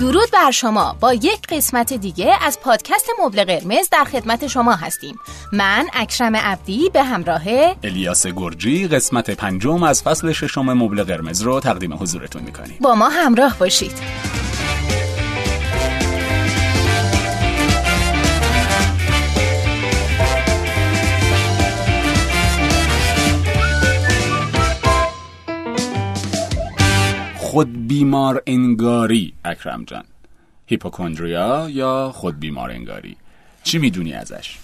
درود بر شما. با یک قسمت دیگه از پادکست مبل قرمز در خدمت شما هستیم. من اکرم عبدی به همراه الیاس گرجی قسمت پنجم از فصل ششم مبل قرمز رو تقدیم حضورتون می‌کنیم. با ما همراه باشید. خود بیمار انگاری اکرم جان هیپوکندریا یا خود بیمار انگاری چی می‌دونی ازش؟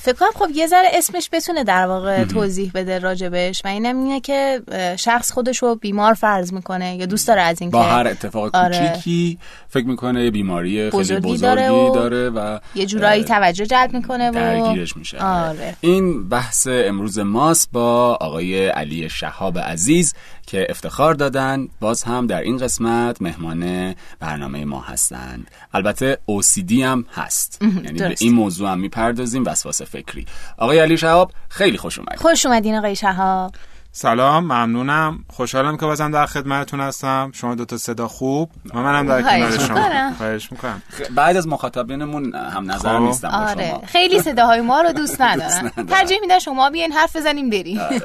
فکر کنم خب یه ذره اسمش بتونه در واقع توضیح بده راجبش و اینم اینه که شخص خودش رو بیمار فرض می‌کنه یا دوست داره از این با هر اتفاق آره. کوچیکی فکر می‌کنه یه بیماری خیلی بزرگی, داره, و داره و یه جورایی توجه جلب می‌کنه و درگیرش میشه آره. این بحث امروز ماست با آقای علی شهاب عزیز که افتخار دادن باز هم در این قسمت مهمان برنامه ما هستند. البته OCD هم هست. یعنی به این موضوع هم می‌پردازیم وسواس فکری. آقای علی شهاب خیلی خوش اومدید. خوش اومدین آقای شهاب. سلام ممنونم. خوشحالم که بازم در خدمتتون هستم. شما دو تا صدا خوب و منم در کنار شما. خواهش می‌کنم. بعد از مخاطبینمون هم نظر خب. نیستم آره. شما. خیلی صداهای ما رو دوست ندارن. ترجیح میدن شما بیاین حرف بزنیم بریم. آره.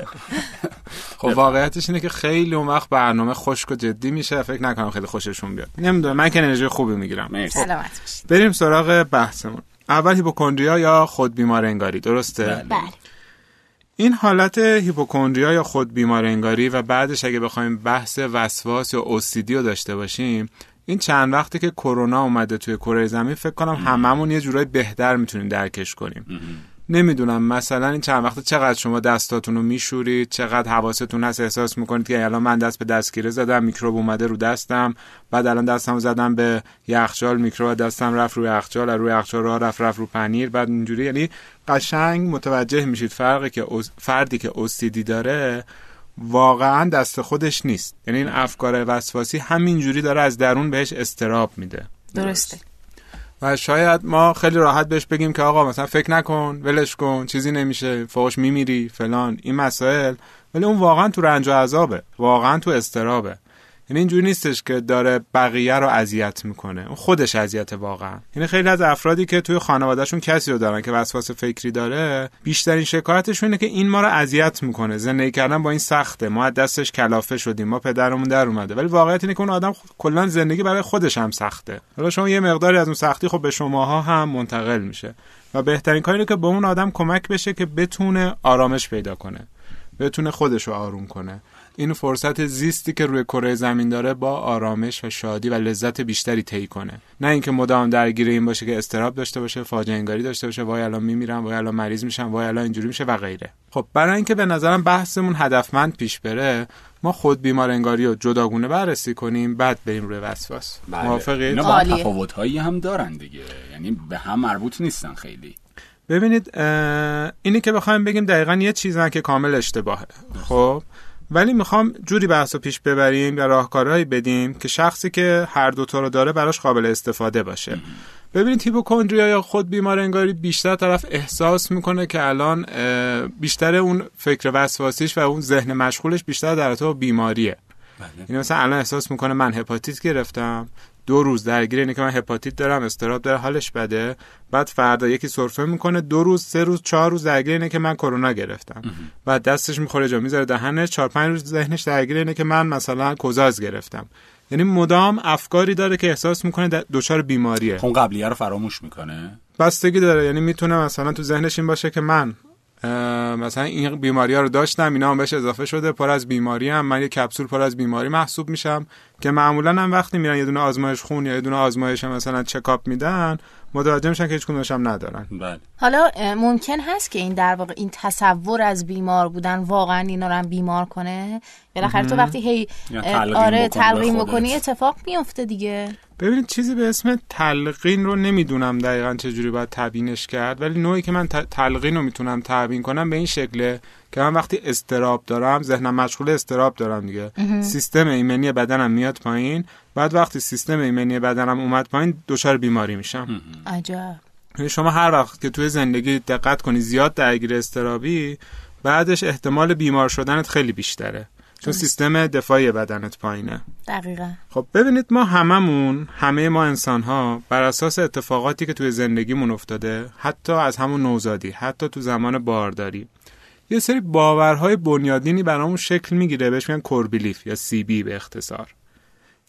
خب واقعیتش اینه که خیلی اون وقت برنامه خشک و جدی میشه. فکر نکنم خیلی خوششون بیاد. نمی‌دونم. من که انرژی خوبی می‌گیرم. مرسی. سلامت بریم سراغ بحثمون. اول هیپوکندریا یا خود بیمار انگاری درسته؟ بله, بله. این حالت هیپوکندریا یا خود بیمار انگاری و بعدش اگه بخوایم بحث وسواس یا اوسیدی رو داشته باشیم این چند وقتی که کرونا اومده توی کره زمین فکر کنم هممون یه جورایی بهتر می‌تونیم درکش کنیم. نمی‌دونم مثلا این چند وقت چقدر شما دستاتون رو میشورید چقدر حواستون هست احساس می‌کنید که الان من دست به دستگیره زدم میکروب اومده رو دستم بعد الان دستم زدم به یخچال میکروب دستم رفت روی یخچال روی یخچال راه رفت رفت رو پنیر بعد اینجوری. یعنی قشنگ متوجه میشید فرقی که فردی که اوسیدی داره واقعا دست خودش نیست. یعنی این افکار وسواسی همینجوری داره از درون بهش استراب میده. درسته. و شاید ما خیلی راحت بهش بگیم که آقا مثلا فکر نکن ولش کن چیزی نمیشه فوقش میمیری فلان این مسائل. ولی اون واقعا تو رنج و عذابه واقعا تو استرابه یعنی اینجوری نیستش که داره بقیه رو اذیت می‌کنه. اون خودش اذیت واقعا. یعنی خیلی از افرادی که توی خانوادهشون کسی رو دارن که وسواس فکری داره بیشترین شکایتشون اینه که این ما رو اذیت می‌کنه. زندگی کردن با این سخته. ما دستش کلافه شدیم. ما پدرمون در اومده. ولی واقعیت اینه که اون آدم کلا زندگی برای خودش هم سخته. حالا شما یه مقداری از اون سختی خب به شماها هم منتقل میشه. و بهترین کاری که به اون آدم کمک بشه که بتونه آرامش پیدا کنه. بتونه خودش رو آروم کنه. این فرصت زیستی که روی کره زمین داره با آرامش و شادی و لذت بیشتری طی کنه. نه اینکه مدام درگیر این باشه که استراب داشته باشه فاجعه انگاری داشته باشه وای الان میمیرم وای الان مریض میشم وای الان اینجوری میشه و غیره. خب برای اینکه به نظرم بحثمون هدفمند پیش بره ما خود بیمار انگاری رو جداگونه بررسی کنیم بعد بریم روی وسواس. بله. موافقید اینا تفاوت‌هایی هم دارن دیگه. یعنی به هم مربوط نیستن خیلی. ببینید اینی که بخوایم بگیم دقیقا یه چیزن که کامل اشتباهه. خب ولی می‌خوام جوری بحث پیش ببریم و راهکارهایی بدیم که شخصی که هر دوتا رو داره براش قابل استفاده باشه ببینید هیپوکندریا یا خود بیمار انگاری بیشتر طرف احساس می‌کنه که الان بیشتر اون فکر وسواسیش و اون ذهن مشغولش بیشتر در تو بیماریه بله. یعنی مثلا الان احساس می‌کنه من هپاتیت گرفتم دو روز درگیر اینه که من هپاتیت دارم استراب داره حالش بده. بعد فردا یکی سرفه می‌کنه دو روز سه روز چهار روز درگیر اینه که من کرونا گرفتم. بعد دستش می‌خوره جا می‌ذاره دهنش. چهار پنج روز ذهنش درگیر اینه که من مثلا کوزاز گرفتم. یعنی مدام افکاری داره که احساس می‌کنه دچار بیماریه. اون قبلیه رو فراموش می‌کنه؟ بستگی داره. یعنی می‌تونه مثلا تو ذهنش این باشه که من مثلا این بیماری ها رو داشتم اینا هم بهش اضافه شده پر از بیماری هم. من یه کپسول پر از بیماری محسوب میشم که معمولا هم وقتی میرن یه دونه آزمایش خون یا یه دونه آزمایش مثلا چکاپ میدن متوجه میشن که هیچ هم ندارن. بله. حالا ممکن هست که این در واقع این تصور از بیمار بودن واقعا اینا رو هم بیمار کنه؟ بالاخره تو وقتی هی آره تلقین بکنی اتفاق میفته دیگه. ببینید چیزی به اسم تلقین رو نمی‌دونم دقیقا چجوری باید تبیینش کرد ولی نوعی که من تلقین رو می‌تونم تبیین کنم به این شکله که من وقتی استراب دارم ذهنم مشغول استراب دارم دیگه. سیستم ایمنی بدنم میاد پایین بعد وقتی سیستم ایمنی بدنم اومد پایین دچار بیماری میشم. عجب. یعنی شما هر وقت که توی زندگی دقت کنی زیاد درگیر استرابی بعدش احتمال بیمار شدنت خیلی بیشتره. چون سیستم دفاعی بدنت پایینه. دقیقا. خب ببینید ما هممون همه ما انسان ها بر اساس اتفاقاتی که توی زندگیمون افتاده حتی از همون نوزادی حتی تو زمان بارداری یه سری باورهای بنیادینی برامون شکل می‌گیره بهش میگن کوربیلیف یا سی بی به اختصار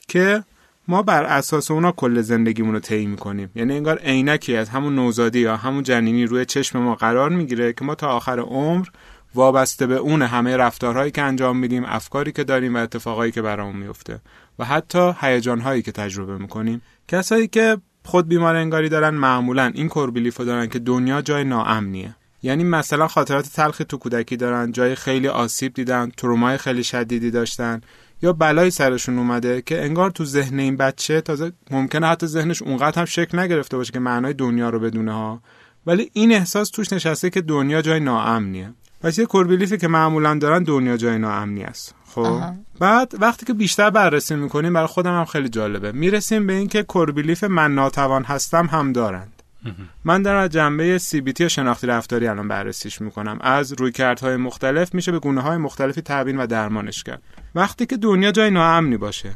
که ما بر اساس اونا کل زندگیمون رو طی می‌کنیم. یعنی انگار عینکی از همون نوزادی یا همون جنینی روی چشم ما قرار می‌گیره که ما تا آخر عمر وابسته به اون همه رفتارهایی که انجام میدیم افکاری که داریم و اتفاقایی که برامون میفته. و حتی هیجانهایی که تجربه می‌کنیم. کسایی که خود بیمار انگاری دارن معمولا این کوربیلیفو دارن که دنیا جای ناامنیه. یعنی مثلا خاطرات تلخی تو کودکی دارن جای خیلی آسیب دیدن ترومای خیلی شدیدی داشتن یا بلایی سرشون اومده که انگار تو ذهن این بچه تازه ممکنه حتی ذهنش اونقدر هم شکل نگرفته باشه که معنای دنیا رو بدونه ها. ولی این احساس توش نشسته که دنیا جای ناامنیه. پس یه کوربیلیفی که معمولا دارن دنیا جای ناامنی است. خب؟ بعد وقتی که بیشتر بررسی می‌کنیم برای خودم هم خیلی جالبه. می‌رسیم به اینکه کوربیلیف من ناتوان هستم هم دارند. من در از جنبه CBT یا شناختی رفتاری الان بررسیش می‌کنم. از رویکردهای مختلف میشه به گونه های مختلفی تبیین و درمانش کرد. وقتی که دنیا جای ناامنی باشه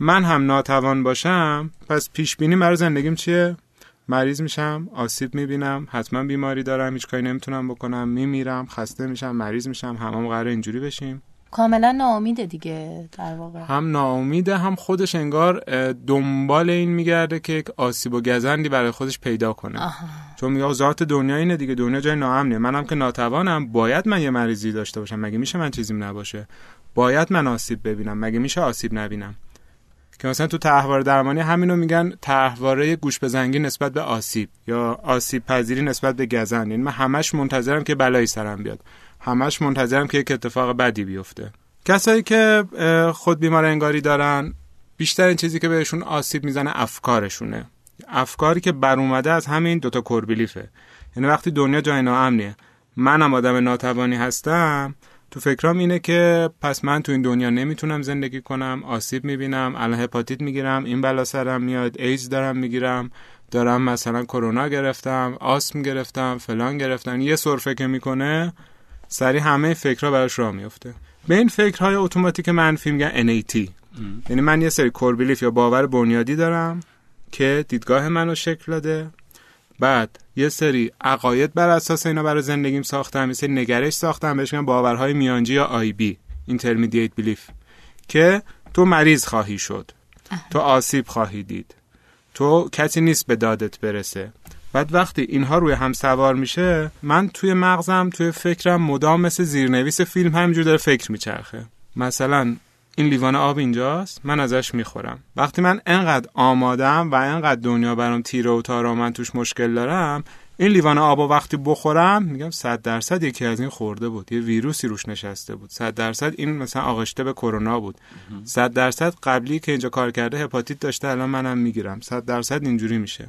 من هم ناتوان باشم پس پیش بینی برای زندگیم چیه؟ مریض میشم آسیب می‌بینم حتما بیماری دارم هیچ کاری نمی‌تونم بکنم میمیرم خسته میشم مریض میشم همم قرار اینجوری بشیم. کاملا ناامیده دیگه در واقع. هم ناامیده هم خودش انگار دنبال این میگرده که یک آسیب و گزندی برای خودش پیدا کنه. آها. چون میگه ذات دنیا اینه دیگه دنیا جای ناامنه منم که ناتوانم باید من یه مریضی داشته باشم. مگه میشه من چیزیم نباشه؟ باید من آسیب ببینم. مگه میشه آسیب نبینم؟ که مثلا تو تحوار درمانی همینو میگن تحواره گوش بزنگی نسبت به آسیب یا آسیب پذیری نسبت به گزند. یعنی من همش منتظرم که بلایی سرم بیاد. همش منتظرم که یک اتفاق بدی بیفته. کسایی که خود بیمار انگاری دارن بیشتر چیزی که بهشون آسیب می‌زنه افکارشونه. افکاری که بر اومده از همین دوتا کوربیلیفه. یعنی وقتی دنیا جای ناامنیه. منم آدم ناتوانی هستم تو فکرام اینه که پس من تو این دنیا نمی‌تونم زندگی کنم آسیب می‌بینم الان هپاتیت می‌گیرم این بلا سرم میاد ایز دارم می‌گیرم دارم مثلا کرونا گرفتم آسم گرفتم فلان گرفتم یه سرفه که می‌کنه سری همه فکرها براش راه میفته به این فکرهای اتوماتیک منفی میگن NAT یعنی من یه سری کوربیلیف یا باور بنیادی دارم که دیدگاه منو شکل داده. بعد یه سری عقاید بر اساس اینا برای زندگیم ساختم یه سری نگرش ساختم بهش میگن باورهای میانجی یا آی بی اینترمدییت بیلیف که تو مریض خواهی شد تو آسیب خواهی دید تو کسی نیست به دادت برسه. بعد وقتی اینها روی هم سوار میشه من توی مغزم توی فکرم مدام مثل زیرنویس فیلم همینجور داره فکر میچرخه. مثلا این لیوان آب اینجاست؟ من ازش می‌خورم. وقتی من انقدر آمادم و انقدر دنیا برام تیره و تارا من توش مشکل دارم این لیوان آب و وقتی بخورم میگم صد درصد یکی از این خورده بود. یه ویروسی روش نشسته بود. صد درصد این مثلا آغشته به کرونا بود. صد درصد قبلی که اینجا کار کرده هپاتیت داشته الان منم می‌گیرم. صد درصد اینجوری میشه.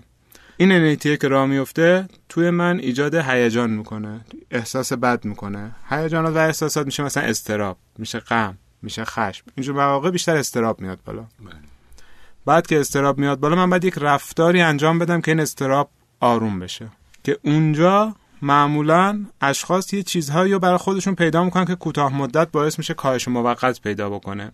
این انیتیه که راه میفته توی من ایجاد هیجان می‌کنه. احساس بد می‌کنه. هیجانات و احساسات میشه مثلا استراب میشه غم. میشه خشم. اینجور مواقع بیشتر استراب میاد بالا. بله. بعد که استراب میاد بالا من باید یک رفتاری انجام بدم که این استراب آروم بشه. که اونجا معمولا اشخاص یه چیزهایی رو برای خودشون پیدا می‌کنن که کوتاه مدت باعث میشه کاهش موقت پیدا بکنه.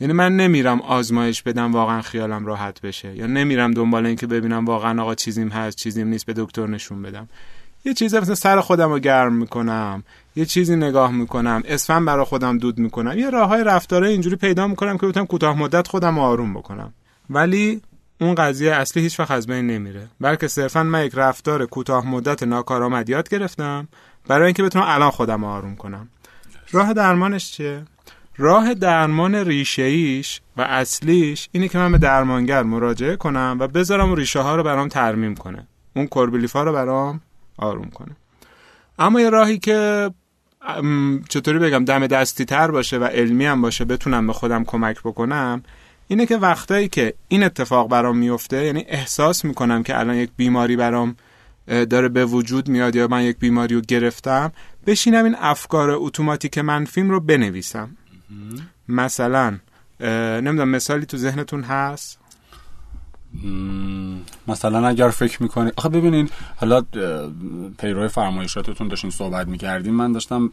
یعنی من نمیرم آزمایش بدم واقعا خیالم راحت بشه. یا نمیرم دنبال اینکه ببینم واقعا آقا چیزیم هست چیزیم نیست به دکتر نشون بدم. یه چیزی مثلا سر خودم رو گرم می‌کنم. یه چیزی نگاه می‌کنم. اسفن برای خودم دود می‌کنم. یه راه های رفتاره اینجوری پیدا می‌کنم که بتونم کوتاه مدت خودم آروم بکنم. ولی اون قضیه اصلی هیچ وقت از بین نمیره. بلکه صرفا من یک رفتار کوتاه مدت ناکارآمد یاد گرفتم برای اینکه بتونم الان خودم آروم کنم. راه درمانش چیه؟ راه درمان ریشه ایش و اصلیش اینه که من به درمانگر مراجعه کنم و بذارم اون ریشه ها رو برام ترمیم کنه. اون کوربیلیف ها رو برام آروم کنه. اما یه راهی که چطوری بگم دم دستی تر باشه و علمی هم باشه بتونم به خودم کمک بکنم؟ اینه که وقتایی که این اتفاق برام میفته یعنی احساس می‌کنم که الان یک بیماری برام داره به وجود میاد یا من یک بیماری رو گرفتم بشینم این افکار اتوماتیک منفیم رو مثلا اگر فکر می‌کنید آخه ببینین حالا پیرو فرمایشاتتون داشتین صحبت می‌کردیم من داشتم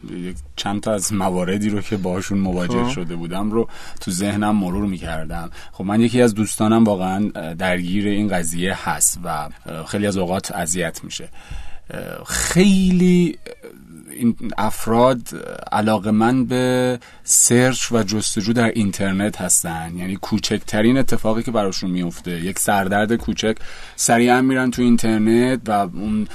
چند تا از مواردی رو که باشون مواجه خب. شده بودم رو تو ذهنم مرور می‌کردم. خب من یکی از دوستانم واقعا درگیر این قضیه هست و خیلی از اوقات اذیت میشه. خیلی این افراد علاقه من به سرچ و جستجو در اینترنت هستن. یعنی کوچکترین اتفاقی که براشون میفته یک سردرد کوچک سریعا میرن تو اینترنت و اون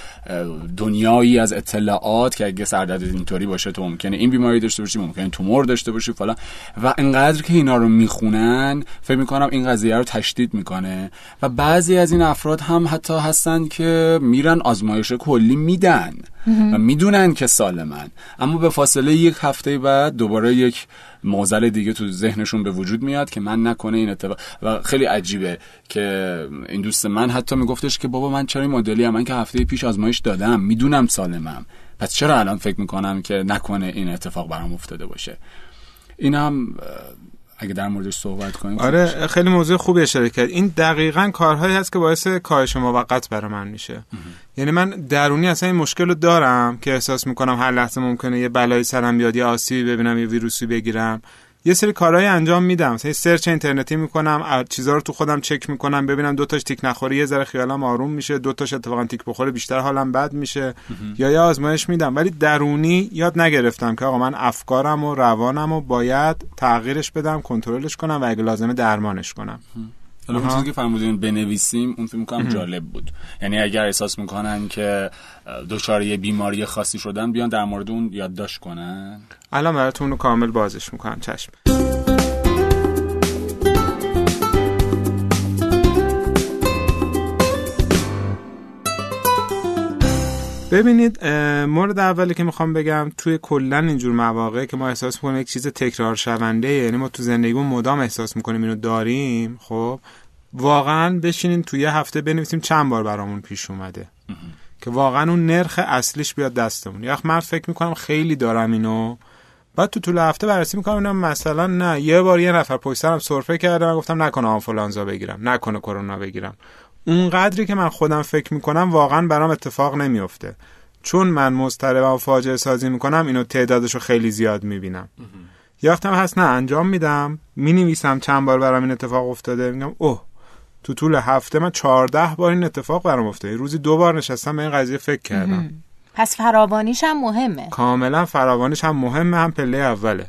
دنیایی از اطلاعات که اگه سردرد اینطوری باشه تو ممکنه این بیماری داشته باشی ممکنه تومور داشته باشی فلان. و انقدر که اینا رو می‌خونن فکر می‌کنم این قضیه رو تشدید می‌کنه. و بعضی از این افراد هم حتی هستن که میرن آزمایش کلی میدن و می‌دونن که سالمن اما به فاصله یک هفته بعد دوباره یک موزل دیگه تو ذهنشون به وجود میاد که من نکنه این اتفاق. و خیلی عجیبه که این دوست من حتی میگفتش که بابا من چرا این مدلی هم؟ من که هفته پیش آزمایش دادم می‌دونم سالمم پس چرا الان فکر می‌کنم که نکنه این اتفاق برام افتاده باشه؟ این هم اگه در موردش صحبت کنیم آره خیلی موضوع خوبی اشاره کرد این دقیقا کارهایی هست که باعث کاهش موقت برای من میشه. یعنی من درونی اصلا این مشکل رو دارم که احساس می‌کنم هر لحظه ممکنه یه بلایی سرم بیاد یا آسیبی ببینم یه ویروسی بگیرم. یه سری کارهای انجام میدم. مثلا سرچ اینترنتی می‌کنم چیزا رو تو خودم چک می‌کنم ببینم دو تاش تیک نخوره یه ذره خیالم آروم میشه دو تاش اتفاقا تیک بخوره بیشتر حالم بد میشه. یا یه آزمایش میدم. ولی درونی یاد نگرفتم که آقا من افکارم و روانم و باید تغییرش بدم کنترلش کنم و اگه لازمه درمانش کنم. حالا اون چیزی که فرمودین بنویسیم اون فکر می‌کنم جالب بود. یعنی اگر احساس می‌کنن که دچار یه بیماری خاصی شدن بیان در مورد اون یادداشت کنن. الان براتون رو کامل بازش می‌کنم چشم. ببینید مورد اولی که می‌خوام بگم توی کلا اینجور مواقع که ما احساس می‌کنیم یک چیز تکرار شونده یعنی ما تو زندگیمون مدام احساس می‌کنیم اینو داریم خب واقعا بشینین توی یه هفته بنویسیم چند بار برامون پیش اومده. که واقعا اون نرخ اصلیش بیاد دستمون. یا من فکر می‌کنم خیلی دارم اینو. بعد تو طول هفته بررسی می‌کنم مثلا نه یه بار یه نفر پشت سرم سرفه کرده و گفتم نکنه آنفولانزا بگیرم نکنه کرونا بگیرم. اون قدری که من خودم فکر می‌کنم واقعا برام اتفاق نمیافته. چون من مضطرب و فاجعه سازی می‌کنم اینو تعدادش رو خیلی زیاد می‌بینم. یا وقتم هست نه انجام میدم. می‌نویسم چند بار برام این اتفاق افتاده. میگم اوه تو طول هفته من چهارده بار این اتفاق برام افتاده. روزی دو بار نشستم به این قضیه فکر کردم. پس فراوانیش هم مهمه. کاملا فراوانیش هم مهمه هم پله اوله.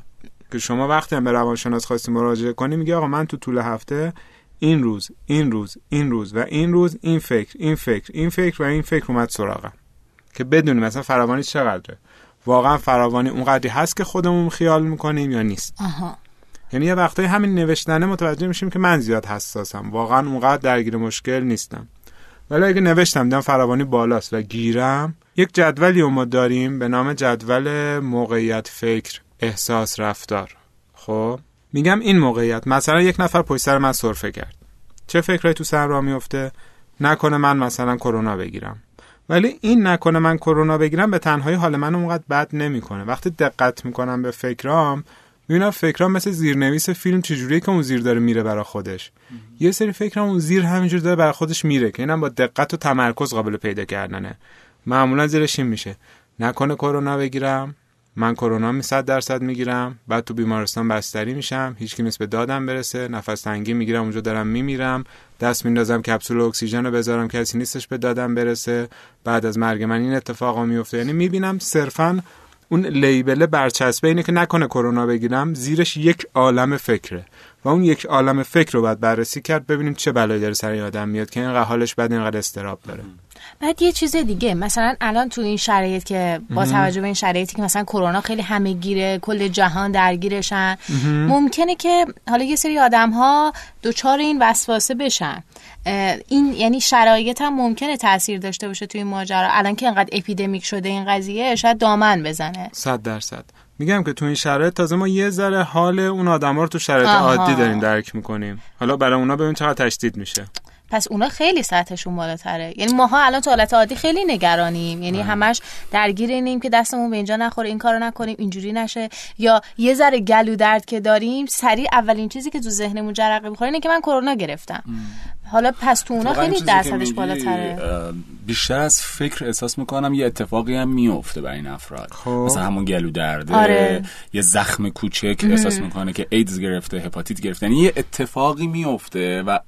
که شما وقتی هم به روانشناس خواستی مراجعه کنی میگه آقا من تو طول هفته این روز این روز این روز و این روز این فکر این فکر این فکر و این فکر اومد سراغم. که بدونیم مثلا فراوانی چقدره. واقعا فراوانی اونقدری هست که خودمون خیال می‌کنیم یا نیست. آها. یعنی یه وقتایی همین نوشتنه متوجه میشیم که من زیاد حساسم. واقعا اونقدر درگیر مشکل نیستم. ولی اگه نوشتم دیدم فراوانی بالاست و گیرم یک جدولی ما داریم به نام جدول موقعیت فکر احساس رفتار. خب؟ میگم این موقعیت. مثلا یک نفر پشت سر من سرفه کرد. چه فکرایی تو سر را میفته؟ نکنه من مثلا کرونا بگیرم. ولی این نکنه من کرونا بگیرم به تنهایی حال من اونقدر بد نمی‌کنه. وقتی دقت می‌کنم به فکرام می‌بینم فکرام مثل زیرنویس فیلم چجوریه که اون زیر داره میره برای خودش. یه سری فکرام اون زیر همینجور داره برای خودش میره که اینم با دقت و تمرکز قابل پیدا کردنه. معمولا زیرش این میشه. نکنه کرونا بگیرم. من کرونا می صد درصد می‌گیرم بعد تو بیمارستان بستری میشم هیچ کی نیست به دادم برسه نفس تنگی می‌گیرم اونجا دارم میمیرم دست میندازم کپسول اکسیژن رو بذارم کسی نیستش به دادم برسه. بعد از مرگ من این اتفاقا میفته یعنی می‌بینم صرفا اون لیبل برچسبه اینه که نکنه کرونا بگیرم زیرش یک عالم فکره. و اون یک عالم فکر رو باید بررسی کرد ببینیم چه بلایی داره سر آدم میاد که اینقدر حالش بعد اینقدر استراب داره. بعد یه چیز دیگه مثلا الان تو این شرایط که با توجه به این شرایطی که مثلا کرونا خیلی همه گیره کل جهان درگیرشن ممکنه که حالا یه سری آدم ها دوچار این وسواسه بشن. این یعنی شرایط هم ممکنه تاثیر داشته باشه توی این ماجرا. الان که انقدر اپیدمیک شده این قضیه شاید دامن بزنه. صد درصد. میگم که تو این شرایط تازه ما یه ذره حال اون آدما رو تو شرایط عادی داریم درک می‌کنیم. حالا برای اونا ببین چقدر تشدید میشه. پس اونا خیلی سطحشون بالاتره. یعنی ماها الان تو حالت عادی خیلی نگرانیم. یعنی بله. همش درگیر اینیم که دستمون به اینجا نخوره این کارو نکنیم اینجوری نشه. یا یه ذره گلو درد که داریم سریع اولین چیزی که تو ذهنمون جرقه می‌خوره اینه که من کرونا گرفتم. حالا پس تو اونا خیلی درصدش بالاتره بیشتر از فکر احساس می‌کنم یه اتفاقی هم میفته برای این افراد خب. مثلا همون گلو درده آره. یه زخم کوچک احساس می‌کنه که ایدز گرفته هپاتیت گرفته یعنی یه اتفاقی میفته و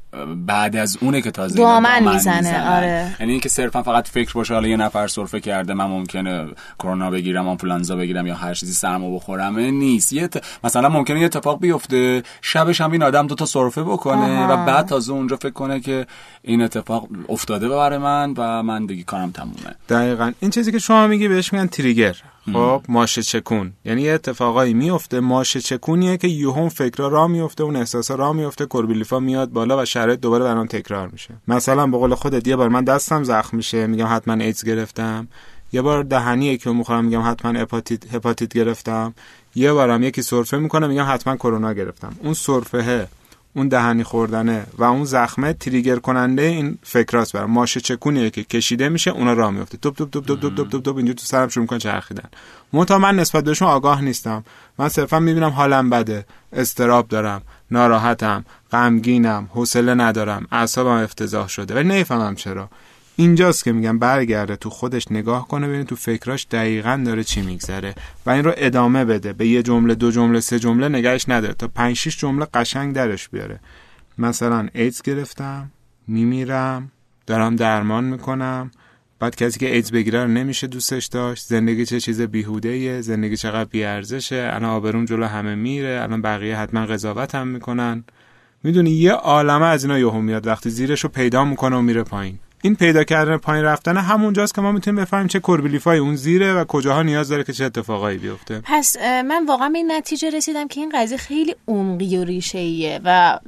بعد از اونه که تازه اینا دامن می‌زنه، آره. یعنی اینکه صرفا فقط فکر باشه حالا یه نفر سرفه کرده من ممکنه کرونا بگیرم آنفولانزا بگیرم یا هر چیزی سرمو بخورم نیست یه ت- مثلا ممکنه یه اتفاق بیفته شبش هم این آدم دو تا سرفه بکنه آها. و بعد تازه اونجا فکر کنه که این اتفاق افتاده برای من و من دیگه کارم تمومه. دقیقا. این چیزی که شما میگی بهش میگن تریگر. خب ماشه چکون. یعنی یه اتفاقایی میفته ماشه چکونیه که یوهون فکرا را میفته اون احساسا را میفته کوربیلیفا میاد بالا و شرایط دوباره برام تکرار میشه. مثلا به قول خودت یه بار من دستم زخم میشه میگم حتما ایدز گرفتم. یه بار دهنی یکی رو می‌خورم میگم حتما هپاتیت هپاتیت گرفتم. یه بارم یکی سرفه می‌کنه میگم حتما کرونا گرفتم. اون سرفه اون دهنی خوردنه و اون زخمه تریگر کننده این فکراست برام. ماشه چکونیه که کشیده میشه اونا راه میفته. توپ توپ توپ توپ توپ توپ توپ اینجوری تو سرم شروع می‌کنه چرخیدن. منتها من نسبت بهشون آگاه نیستم. من صرفا می‌بینم حالم بده. استراب دارم ناراحتم غمگینم حوصله ندارم اعصابم افتضاح شده. ولی نمی‌فهمم چرا. اینجاست که میگم برگرده تو خودش نگاه کنه ببینه تو فکراش دقیقا داره چی میگذره و این رو ادامه بده. به یه جمله دو جمله سه جمله نگهش نداره. تا پنج شیش جمله قشنگ درش بیاره. مثلا ایدز گرفتم میمیرم دارم درمان می‌کنم. بعد کسی که ایدز بگیره رو نمیشه دوستش داشت. زندگی چه چیز بیهوده ایه زندگی چقدر بیارزشه. الان آبروم جلو همه میره. الان بقیه حتما قضاوت هم می‌کنن. می‌دونی یه عالمه از اینا یهو میاد. وقتی زیرش رو پیدا می‌کنه و میره پایین. این پیدا کردن پایین رفتن همونجاست که ما می‌تونیم بفهمیم چه کوربیلیفای اون زیره و کجاها نیاز داره که چه اتفاقایی بیفته. پس من واقعا به این نتیجه رسیدم که این قضیه خیلی عمقی و ریشه ایه و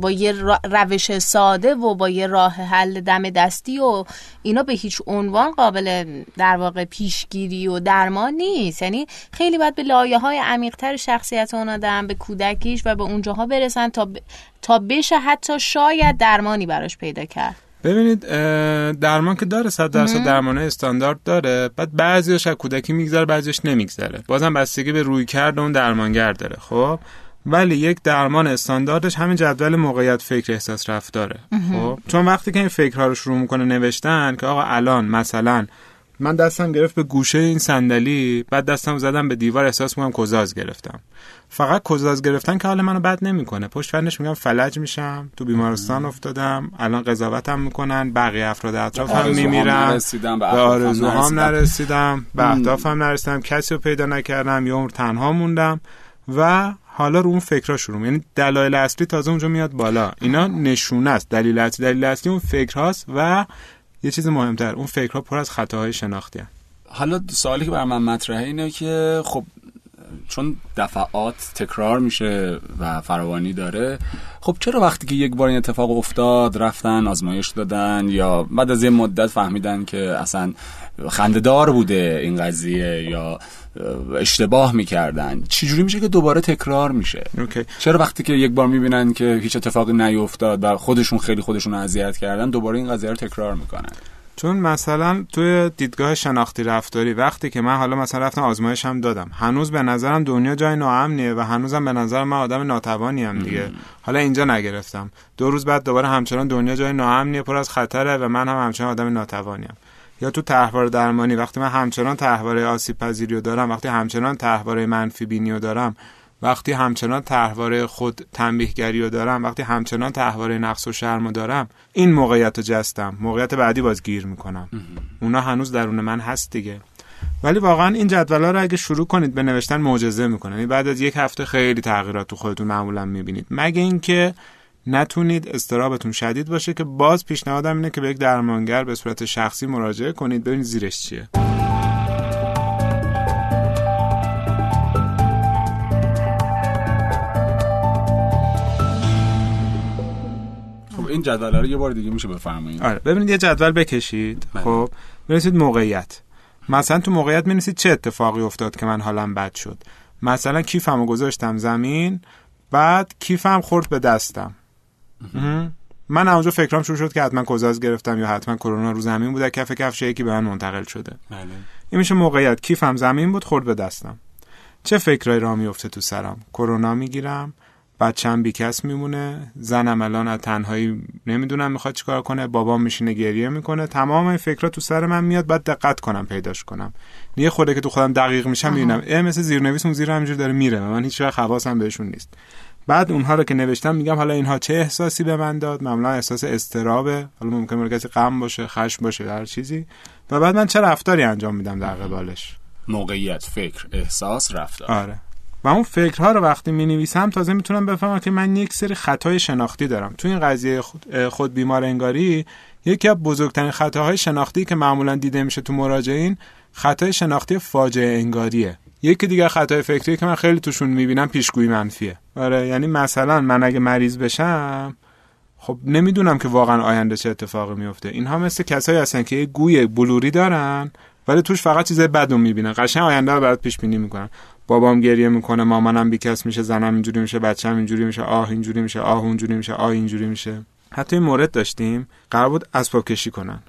با یه روش ساده و با یه راه حل دم دستی و اینا به هیچ عنوان قابل در واقع پیشگیری و درمان نیست. یعنی خیلی باید به لایه های عمیقتر شخصیت اون آدم به کودکیش و به اونجاها برسن تا ب... تا بشه حتی شاید درمانی براش پیدا کرد. ببینید درمان که داره صد درصد درمان استاندارد داره. بعد بعضیش از کودکی میگذره بعضیش نمیگذره. بازم بستگی به روی کرد اون درمانگر داره خب؟ ولی یک درمان استانداردش همین جدول موقعیت فکر احساس رفتاره خب؟ چون وقتی که این فکرها رو شروع می‌کنه نوشتن که آقا الان مثلا من دستم گرفت به گوشه این صندلی بعد دستم زدم به دیوار احساس می‌کنم کزاز گرفتم. فقط کزاز گرفتن که حال منو بد نمی‌کنه. پشت فرنش میگم فلج میشم. تو بیمارستان افتادم. الان قضاوتم می‌کنن. بقیه افراد اطرافم نرسیدم، به آرزوهام نرسیدم. به اهدافم نرسیدم. کسی رو پیدا نکردم. یه عمر تنها موندم. و حالا رو اون فکرها شروع یعنی دلایل اصلی تازه اونجا میاد بالا. اینا نشونه است. دلیل اصلی دلیل اصلی اون فکرهاست و یه چیز مهمتر اون فکرها پر از خطاهای شناختی هست. حالا سوالی که بر من مطرحه اینه که خب چون دفعات تکرار میشه و فراوانی داره خب چرا وقتی که یک بار این اتفاق افتاد رفتن آزمایش دادن یا بعد از یه مدت فهمیدن که اصلا خندهدار بوده این قضیه یا اه، اشتباه می‌کردن چجوری میشه که دوباره تکرار میشه؟ اوکی. چرا وقتی که یک بار می‌بینن که هیچ اتفاقی نیفتاد و خودشون خیلی خودشون اذیت کردن دوباره این قضیه رو تکرار می‌کنن؟ چون مثلا توی دیدگاه شناختی رفتاری وقتی که من حالا مثلا رفتم آزمایش هم دادم هنوز به نظرم دنیا جای ناامنیه و هنوزم به نظر من آدم ناتوانی هم دیگه. حالا اینجا نگرفتم. دو روز بعد دوباره همچنان دنیا جای ناامنیه پر از خطره و من هم همچنان آدم ناتوانیم یا تو طرحواره درمانی وقتی من همچنان طرحواره آسیب پذیری رو دارم وقتی همچنان طرحواره منفی بینی رو دارم وقتی همچنان طرحواره خود تنبیهگری رو دارم وقتی همچنان طرحواره نقص و شرم رو دارم این موقعیت رو جستم. موقعیت بعدی باز گیر می‌کنم. اونا هنوز درون من هست دیگه. ولی واقعا این جدولا رو اگه شروع کنید به نوشتن معجزه می‌کنه. یعنی بعد از یک هفته خیلی تغییرات تو خودتون معمولا می‌بینید. مگه اینکه نتونید استرابتون شدید باشه که باز پیشنهادم اینه که به یک درمانگر به صورت شخصی مراجعه کنید ببینید زیرش چیه. این جدول رو یه بار دیگه میشه بفرمایید. آره ببینید یه جدول بکشید. بله. خب بنویسید موقعیت. مثلا تو موقعیت بنویسید چه اتفاقی افتاد که من حالم بد شد. مثلا کیفمو گذاشتم زمین بعد کیفم خورد به دستم. من اونجا فکرام شروع شد که حتما کزاز گرفتم یا حتما کرونا رو زمین بوده کف کفش یکی به من منتقل شده. بله. این میشه موقعیت. کیفم زمین بود خورد به دستم. چه فکرایی را میفته تو سرم؟ کرونا می‌گیرم بچم بیکس میمونه زنم الان از تنهایی نمی‌دونم می‌خواد چیکار کنه بابام میشینه گریه می‌کنه تمام این فکرها تو سر من میاد بعد دقت کنم پیداش کنم. یه خورده که تو خودم دقیق میشم می‌بینم اه مثل زیرنویس اون زیر همینجور داره میره من هیچ وقت حواسم بهشون نیست. بعد اونها رو که نوشتم میگم حالا اینها چه احساسی به من داد؟ معمولا احساس استرابه حالا ممکنه کسی غم باشه خشم باشه هر چیزی. و بعد من چه رفتاری انجام میدم در قبالش؟ موقعیت فکر احساس رفتار. آره. و اون فکرها رو وقتی می نویسم تازه می‌تونم بفهمم که من یک سری خطای شناختی دارم. تو این قضیه خود, خود بیمار انگاری یکی از بزرگترین خطاهای شناختی که معمولا دیده میشه تو مراجعین خطای شناختی فاجعه انگاریه. یکی دیگه خطای فکری که من خیلی توشون می‌بینم پیشگویی منفیه. آره یعنی مثلا من اگه مریض بشم خب نمی‌دونم که واقعا آینده چه اتفاقی میفته اینها مثل کسایی هستن که یه گوی بلوری دارن ولی توش فقط چیزای بد می‌بینن. قشنگ آینده رو برات پیش بینی می‌کنن. بابام گریه می‌کنه مامانم بیکس میشه زنم اینجوری میشه بچه‌م اینجوری میشه آه اینجوری میشه آه اونجوری میشه آه اینجوری میشه. حتی این مورد داشتیم قرار بود اسباب کشی کنن.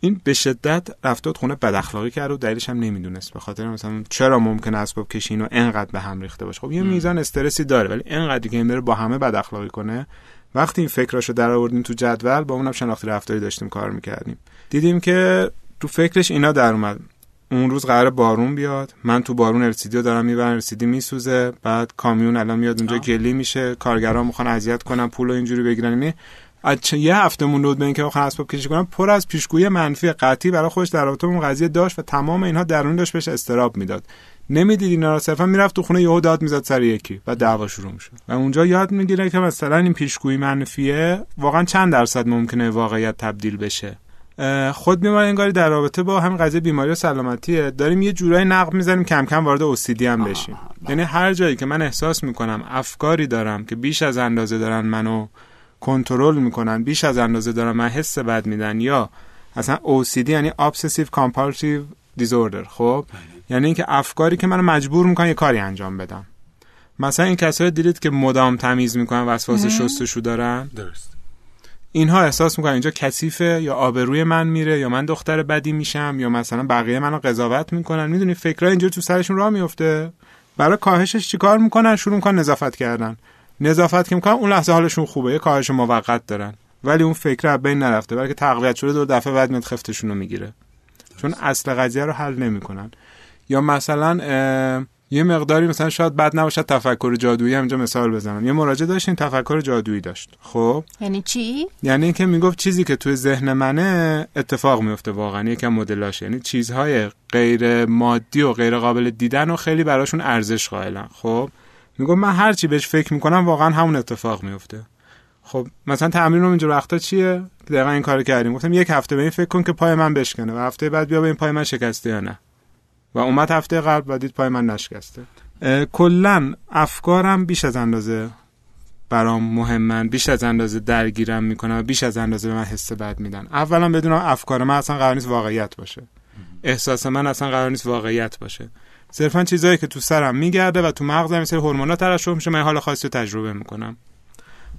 این به شدت رفتاد خونه بد اخلاقی کرد و دلیلش هم نمی‌دونست. به خاطر مثلا چرا ممکن اسباب کشی اینو انقدر به هم ریخته باشه؟ خب یه میزان استرسی داره ولی انقدر که این بره با همه بد اخلاقی کنه. وقتی این فکراشو در آوردیم تو جدول با اونم شناختی رفتاری داشتیم کار می‌کردیم. دیدیم که تو فکرش اینا در اومد. اون روز قرار بارون بیاد. من تو بارون ارسیدیو دارم می‌برم ارسیدی میسوزه. بعد کامیون الان میاد اونجا گلی میشه. کارگران می‌خوان اذیت کنن پول اینجوری بگیرن. یعنی از یه هفته موند به اینکه بخوام اسباب کشی کنم پر از پیشگویی منفی قطعی برای خودش در رابطه اون قضیه داشت و تمام اینها درون داشت بهش استراب می‌داد. نمی‌دید اینا رو صرفا می‌رفت تو خونه یهو داد می‌زد سر یکی و دعوا شروع می‌شد. و اونجا یاد می‌گیره که مثلا این پیشگویی منفیه واقعا چند درصد ممکنه واقعیت تبدیل بشه. خود بیماری انگاری در رابطه با همین قضیه بیماری و سلامتیه. داریم یه جورایی نقد می‌زنیم کم کم وارد اوسیدی هم بشیم. یعنی هر جایی که من احساس می‌کنم افکاری دارم که بیش از اندازه دارن منو کنترل می‌کنن بیش از اندازه دارن من حس بد میدن یا اصلا OCD یعنی Obsessive Compulsive Disorder خب؟ یعنی اینکه افکاری که منو مجبور می‌کنن یه کاری انجام بدم. مثلا این کسایی دیدید که مدام تمیز می‌کنن وسواس شستشو دارن؟ درست. اینها احساس می‌کنن اینجا کثیفه یا آبروی من میره یا من دختر بدی میشم یا مثلا بقیه منو قضاوت می‌کنن. می‌دونی فکرها اینجا تو سرشون راه میفته برای کاهشش چیکار می‌کنن؟ شروع می‌کنن نظافت کردن. نظافت که می‌کنن اون لحظه حالشون خوبه. یه کاهش موقت دارن. ولی اون فکر از بین نرفته. بلکه تقویت شده دو دفعه بعد میاد خفتشون رو می‌گیره. چون اصل قضیه رو حل نمی‌کنن. یا مثلا یه مقداری مثلا شاید بد نباشد تفکر جادویی اینجا مثال بزنم. یه مراجعه داشتین تفکر جادویی داشت. خب؟ یعنی چی؟ یعنی اینکه می‌گفت چیزی که توی ذهن منه اتفاق میفته واقعا یکم مدلاش. یعنی چیزهای غیر مادی و غیر قابل دیدن و خیلی براشون ارزش قائلن. خب؟ می‌گفت من هر چی بهش فکر می‌کنم واقعا همون اتفاق میفته. خب مثلا تمرین رو اینجا وقتا چیه؟ دقیقا این کارو کردیم. گفتم یک هفته به این فکر کن که پای من بشکنه و هفته بعد بیا به این پای من شکسته یا نه. و اومد هفته قبل و دید پای من نشکسته. کلا افکارم بیش از اندازه برام مهمن بیش از اندازه درگیرم می‌کنم و بیش از اندازه به من حس بد میدن. اولا بدونم افکار من اصلا قرار نیست واقعیت باشه. احساس من اصلا قرار نیست واقعیت باشه. صرفا چیزایی که تو سرم میگرده و تو مغزم مثل هورمونا ترشح میشه من حال خاصی رو تجربه می‌کنم.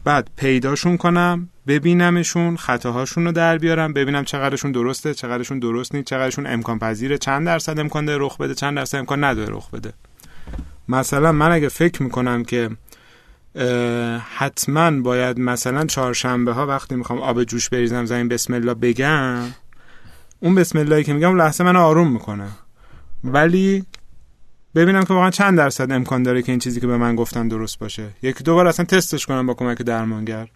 بعد پیداشون کنم ببینمشون خطاهاشون رو در بیارم ببینم چقدرشون درسته چقدرشون درست نیست چقدرشون امکان پذیره چند درصد امکان داره رخ بده چند درصد امکان نداره رخ بده. مثلا من اگه فکر می‌کنم که حتما باید مثلا چهارشنبه ها وقتی می‌خوام آب جوش بریزم زمین بسم الله بگم اون بسم اللهی که میگم لحظه من آروم می‌کنه. ولی ببینم که واقعا چند درصد امکان داره که این چیزی که به من گفتن درست باشه. یکی دو بار اصلا تستش کنم با کمک درمانگر.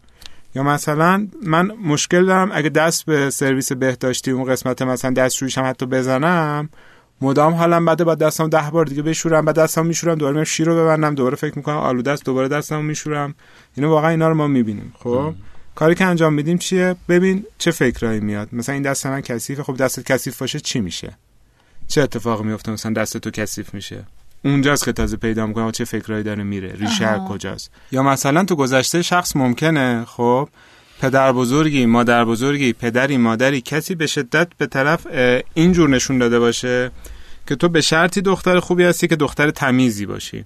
یا مثلا من مشکل دارم اگه دست به سرویس بهداشتی اون قسمت مثلا دستشویش هم حتی بزنم مدام حالم بده با دستم ده بار دیگه بشورم بعد دستم میشورم دوباره میرم شیر رو ببندم دوباره فکر می‌کنم آلوده است دوباره دستم میشورم. اینو واقعا اینا رو ما می‌بینیم خب؟ کاری که انجام میدیم چیه؟ ببین چه فکرایی میاد. مثلا این دست من کثیفه خب دستت کثیف باشه چی میشه؟ چه اتفاقی میفته مثلا دست تو کثیف میشه؟ اونجاست که تازه پیدا می‌کنم چه فکرایی داره میره؟ ریشه کجاست؟ یا مثلا تو گذشته شخص ممکنه خب پدر بزرگی مادر بزرگی پدری مادری کسی به شدت به طرف اینجور نشون داده باشه که تو به شرطی دختر خوبی هستی که دختر تمیزی باشی.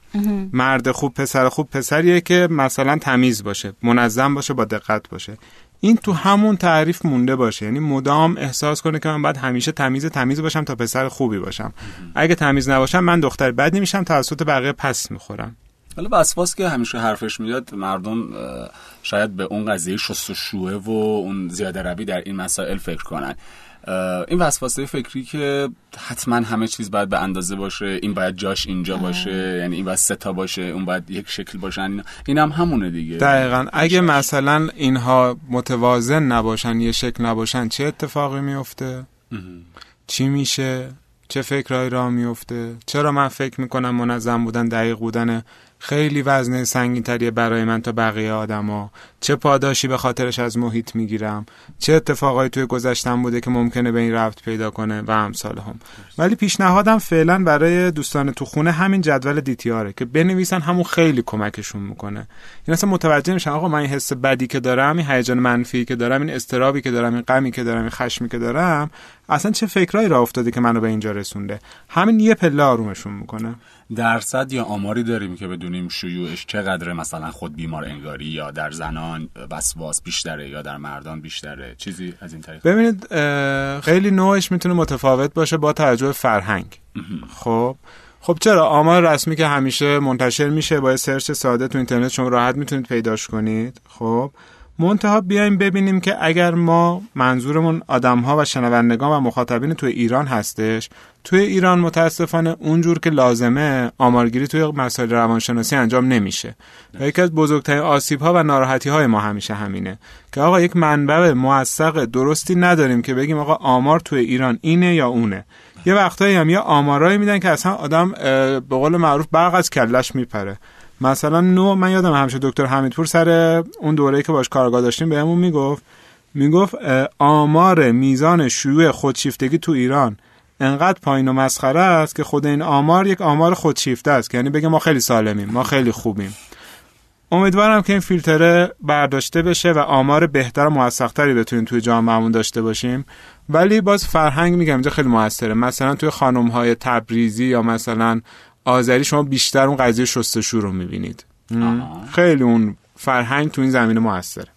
مرد خوب پسر خوب پسریه که مثلا تمیز باشه منظم باشه با دقت باشه. این تو همون تعریف مونده باشه. یعنی مدام احساس کنه که من باید همیشه تمیز تمیز باشم تا پسر خوبی باشم. اگه تمیز نباشم من دختر بدی میشم توسط بقیه پس می‌خورم. حالا وسواس که همیشه حرفش میاد مردم شاید به اون قضیه شستشوه و اون زیاده روی در این مسائل فکر کنن. این وسواسه فکری که حتما همه چیز باید به اندازه باشه این باید جاش اینجا باشه یعنی این باید ستا باشه اون باید یک شکل باشن این هم همونه دیگه. دقیقا. اگه مثلا اینها متوازن نباشن یه شکل نباشن چه اتفاقی میفته؟ چی میشه؟ چه فکرهایی را میفته؟ چرا من فکر می‌کنم منظم بودن دقیق بودن خیلی وزنه سنگین تریه برای من تا بقیه آدما. چه پاداشی به خاطرش از محیط می‌گیرم. چه اتفاقایی توی گذشتم بوده که ممکنه به این رفت پیدا کنه و امثال هم. ولی پیشنهادم فعلا برای دوستان تو خونه همین جدول دیتیاره که بنویسن همون خیلی کمکشون می‌کنه. این اصلا متوجه میشن آقا من این حس بدی که دارم این هیجان منفی که دارم این استرابی که دارم این غمی که دارم این خشمی که دارم اصلا چه فکرایی را افتاده که منو به اینجا رسونده؟ همین یه پله آرومشون می‌کنه. درصد یا آماری داریم که بدونیم شیوعش چقدر مثلا خود بیمار انگاری یا در زنان وسواس بیشتره یا در مردان بیشتره؟ چیزی از این طریق. ببینید خیلی نوعش می‌تونه متفاوت باشه با توجه فرهنگ. خب؟ خب چرا؟ آمار رسمی که همیشه منتشر میشه با سرچ ساده تو اینترنت شما راحت می‌تونید پیداش کنید. خب؟ منتها بیایم ببینیم که اگر ما منظورمون آدم ها و شنوندگان و مخاطبین توی ایران هستش توی ایران متاسفانه اونجور که لازمه آمارگیری توی مسائل روانشناسی انجام نمیشه. و یکی از بزرگترین آسیب ها و ناراحتی های ما همیشه همینه که آقا یک منبع موثق درستی نداریم که بگیم آقا آمار توی ایران اینه یا اونه. یه وقتایی هم یه آمارایی میدن که اصلا آدم به قول معروف برق از کلش میپره. مثلا نو من یادم همیشه دکتر حمیدپور سر اون دوره که باش کارگاه داشتیم بهمون می‌گفت. می‌گفت آمار میزان شیوع خودشیفتگی تو ایران انقدر پایین و مسخره است که خود این آمار یک آمار خودشیفته است. یعنی بگه ما خیلی سالمیم ما خیلی خوبیم. امیدوارم که این فیلتره برداشته بشه و آمار بهتر و موثقتری بتونیم توی جامعهمون داشته باشیم. ولی باز فرهنگ میگم اینجا خیلی موثره. مثلا توی خانم های تبریزی یا مثلا آذری شما بیشتر اون قضیه شستشو رو می‌بینید. خیلی اون فرهنگ تو این زمینه موثره.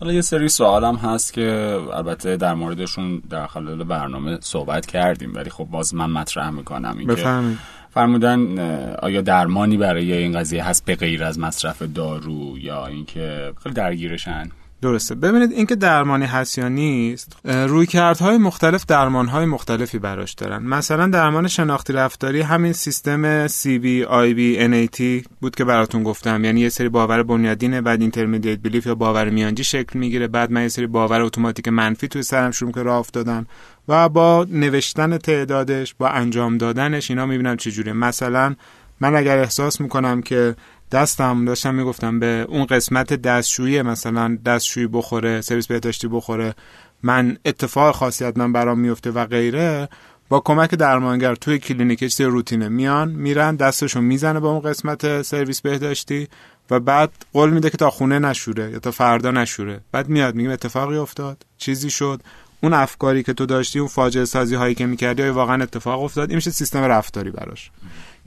حالا یه سری سوالم هست که البته در موردشون در خلال برنامه صحبت کردیم ولی خب باز من مطرح می‌کنم این بفهمید فرمودن آیا درمانی برای این قضیه هست به غیر از مصرف دارو یا اینکه خیلی درگیرشن؟ درسته. ببینید اینکه درمانی هست یا نیست روی کردهای مختلف درمانهای مختلفی براش دارن. مثلا درمان شناختی رفتاری همین سیستم CB, IB, NAT بود که براتون گفتم. یعنی یه سری باور بنیادینه بعد intermediate belief یا باور میانجی شکل می‌گیره. بعد من یه سری باور اتوماتیک منفی توی سرم شروع که راه افتادن و با نوشتن تعدادش با انجام دادنش اینا می‌بینم چجوری مثلا من اگر احساس می‌کنم که دستم داشتم می‌گفتم به اون قسمت دستشویی مثلا دستشویی بخوره سرویس بهداشتی بخوره من اتفاق خاصیت من برام میفته و غیره با کمک درمانگر توی کلینیک چیز روتینه. میان میرن دستشو می‌زنه با اون قسمت سرویس بهداشتی و بعد قول میده که تا خونه نشوره یا تا فردا نشوره. بعد میاد میگه اتفاقی افتاد چیزی شد. اون افکاری که تو داشتی اون فاجعه سازی هایی که می‌کردی واقعا اتفاق افتاد. این میشه سیستم رفتاری براش.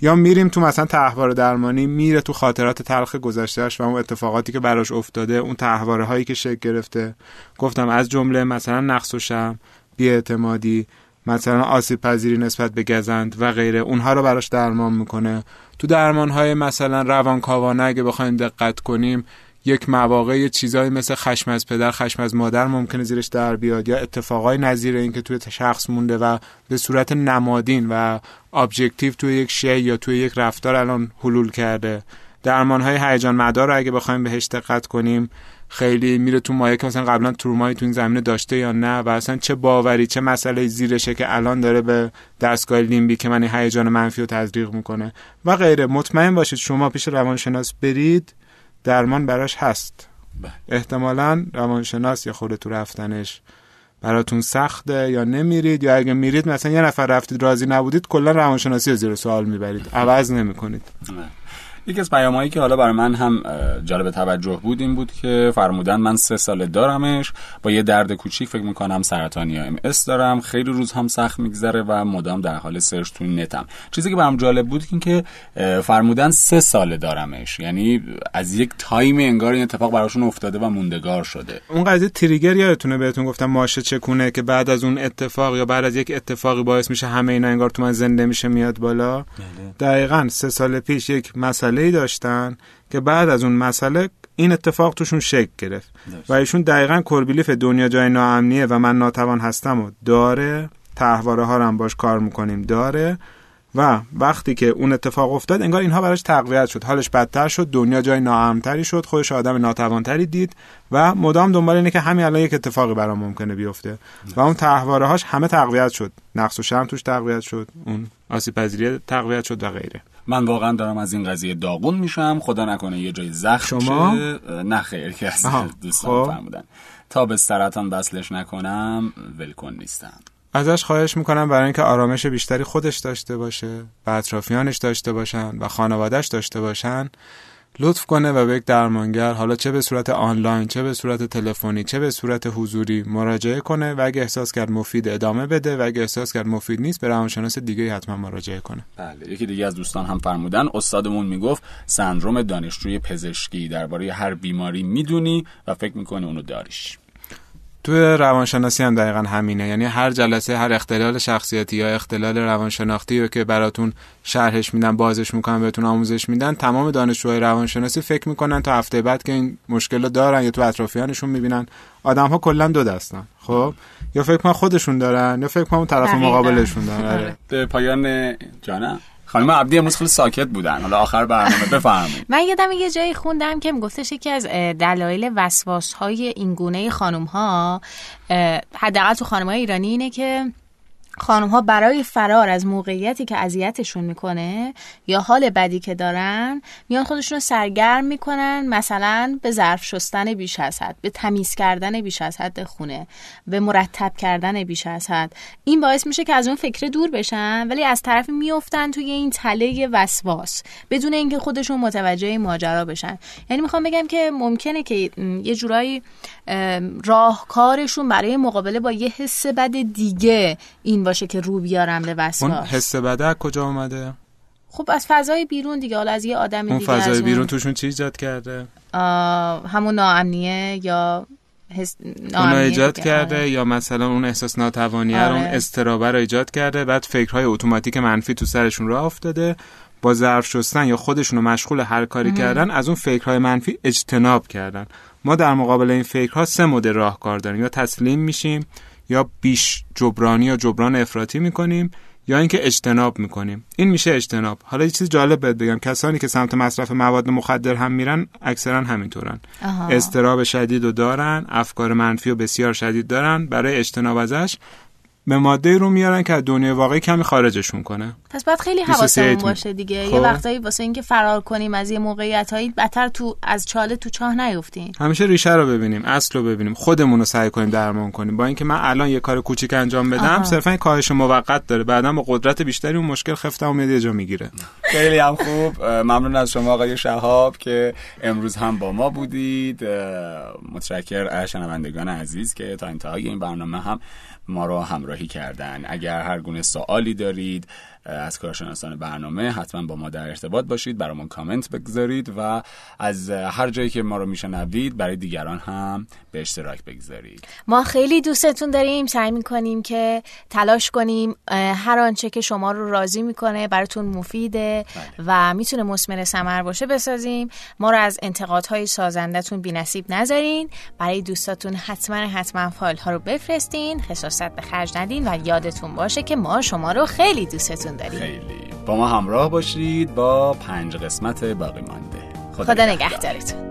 یا میریم تو مثلا تحوار درمانی میره تو خاطرات تلخ گذشتهش و اون اتفاقاتی که براش افتاده اون تحواره هایی که شکل گرفته. گفتم از جمله مثلا نقص و شم بیاعتمادی مثلا آسیب پذیری نسبت به گزند و غیره. اونها رو براش درمان می‌کنه. تو درمان های مثلا روانکاوانه اگه بخوایم دقت کنیم یک مواقع یه چیزایی مثل خشم از پدر خشم از مادر ممکنه زیرش در بیاد یا اتفاقای نظیر این که توی شخص مونده و به صورت نمادین و objective توی یک شی یا توی یک رفتار الان حلول کرده. درمان های هیجان مدار رو اگه بخوایم بهش دقت کنیم خیلی میره تو مایه که مثلا قبلا ترومایی تو این زمینه داشته یا نه و اصلا چه باوری چه مسئله زیرشه که الان داره به دستگاه لیمبیک من هیجان منفی رو تزریق می‌کنه. و غیره. مطمئن باشید شما پیش روانشناس برید. درمان براش هست. بله. احتمالا روانشناس یا خود تو رفتنش براتون سخته یا نمیرید یا اگه میرید مثلا یه نفر رفتید راضی نبودید کلا روانشناسی رو زیر سوال می‌برید. عوض نمی‌کنید. یکی از پیامهایی که حالا برای من هم جالب توجه بود این بود که فرمودن من سه ساله دارمش با یه درد کوچیک فکر می‌کنم سرطان یا ام اس دارم خیلی روز هم سخت میگذره و مدام در حال search توی نتم. چیزی که برام جالب بود این که فرمودن سه ساله دارمش. یعنی از یک تایم انگار این اتفاق براشون افتاده و موندگار شده. اون قضیه تریگر یادتونه بهتون گفتم ماشه چکونه که بعد از اون اتفاق یا بعد از یک اتفاقی باعث میشه همه اینا انگار تو من زنده میشه میاد بالا. بله. دقیقا سه سال پیش یک مسئله مسئله ای داشتن که بعد از اون مسئله این اتفاق توشون شکل گرفت. و ایشون دقیقا کوربیلیف دنیا جای ناامنیه و من ناتوان هستم و داره. تحواره ها هم باش کار می‌کنیم داره. و وقتی که اون اتفاق افتاد انگار اینها براش تقویت شد. حالش بدتر شد دنیا جای ناامنتری شد خودش آدم ناتوانتری دید و مدام دنبال اینه که همین الان یک اتفاقی برام ممکنه بیفته. و اون تحواره هاش همه تقویت شد. نقص و شرم توش تقویت شد اون آسیب پذیری تقویت شد و غیره. من واقعا دارم از این قضیه داغون میشم. خدا نکنه یه جای زخم شما؟ نه خیر که از دوستان خب. فرمودن. تا به سرطان وصلش نکنم ولکن نیستم. ازش خواهش می‌کنم برای اینکه آرامش بیشتری خودش داشته باشه و اطرافیانش داشته باشن و خانوادهش داشته باشن. لطف کنه و به یک درمانگر حالا چه به صورت آنلاین چه به صورت تلفنی چه به صورت حضوری مراجعه کنه و اگه احساس کرد مفید ادامه بده و اگه احساس کرد مفید نیست به روانشناس دیگه حتما مراجعه کنه. بله یکی دیگه از دوستان هم فرمودن استادمون می‌گفت سندروم دانشجوی پزشکی درباره هر بیماری می‌دونی و فکر می‌کنه اونو داریش. توی روانشناسی هم دقیقا همینه. یعنی هر جلسه هر اختلال شخصیتی یا اختلال روانشناختی که براتون شرحش میدن بازش می‌کنن بهتون آموزش میدن تمام دانشجوهای روانشناسی فکر می‌کنن تا هفته بعد که این مشکل رو دارن یا تو اطرافیانشون می‌بینن آدم ها کلا دو دستن. خب؟ یا فکر کنن خودشون دارن یا فکر کنن طرف مقابلشون دارن. آره. به پایان جانم. خانم عبدی امروز خیلی ساکت بودن. حالا آخر برنامه بفرمایید. من یادم یه جایی خوندم که میگفتش یکی از دلایل وسواس های این گونه خانم ها حداقل تو خانم های ایرانی اینه که خانم ها برای فرار از موقعیتی که اذیتشون می‌کنه یا حال بدی که دارن میان خودشون رو سرگرم می‌کنن مثلا به ظرف شستن بیش از حد به تمیز کردن بیش از حد خونه به مرتب کردن بیش از حد. این باعث میشه که از اون فکر دور بشن ولی از طرفی میفتن توی این تله وسواس بدون اینکه خودشون متوجه ماجرا بشن. یعنی می‌خوام بگم که ممکنه که یه جورایی راهکارشون برای مقابله با یه حس بد دیگه این باشه که رو بیارم به وسواس. اون حس بده کجا اومده؟ خب از فضای بیرون دیگه. حالا از یه آدم اون فضای بیرون توشون چی ایجاد کرده؟ همون ناامنیه یا حس... اون ایجاد کرده آره. یا مثلا اون احساس ناتوانیه آره. اون استرابه رو ایجاد کرده بعد فکرهای اتوماتیک منفی تو سرشون راه افتاده با ظرف شستن یا خودشونو مشغول هر کاری کردن از اون فکرهای منفی اجتناب کردن. ما در مقابل این فکرها سه مدل راهکار داریم. یا تسلیم میشیم یا بیش جبرانی یا جبران افراطی می‌کنیم یا اینکه اجتناب می‌کنیم. این میشه اجتناب. حالا یه چیز جالب بهت بگم. کسانی که سمت مصرف مواد مخدر هم میرن اکثرا همینطورن. استراب شدید و دارن افکار منفی و بسیار شدید دارن برای اجتناب ازش به ماده رو میارن که از دنیای واقعی کمی خارجشون کنه. پس باید خیلی حواسمون باشه دیگه. خب. یه وقتایی واسه اینکه فرار کنیم از یه موقعیت هایی بتر تو از چاله تو چاه نیفتیم. همیشه ریشه رو ببینیم اصل رو ببینیم خودمون رو سعی کنیم درمان کنیم. با اینکه من الان یه کار کوچیک انجام بدم صرفا کاهش موقت داره. بعدا با قدرت بیشتری اون مشکل خفتم میاد یه جا می‌گیره. خیلی هم خوب. ممنون از شما آقای شهاب که امروز هم با ما بودید. متشکر شنوندگان عزیز که تا انتهای این برنامه هم ما رو همراهی کردن. اگر هر گونه سوالی دارید از کارشناسان برنامه حتما با ما در ارتباط باشید برامون کامنت بگذارید و از هر جایی که ما رو میشنوید برای دیگران هم به اشتراک بگذارید. ما خیلی دوستتون داریم سعی می‌کنیم که تلاش کنیم هر آنچه که شما رو راضی می‌کنه براتون مفیده بله. و می‌تونه مسمر ثمر باشه بسازیم. ما رو از انتقادهای سازندتون نصیب نذارین. برای دوستاتون حتما حتما فایل ها رو بفرستین. خصاصت به خرج ندین و یادتون باشه که ما شما رو خیلی دوستتون خیلی. با ما همراه باشید با پنج قسمت باقی مانده خدا, خدا نگهدارتون.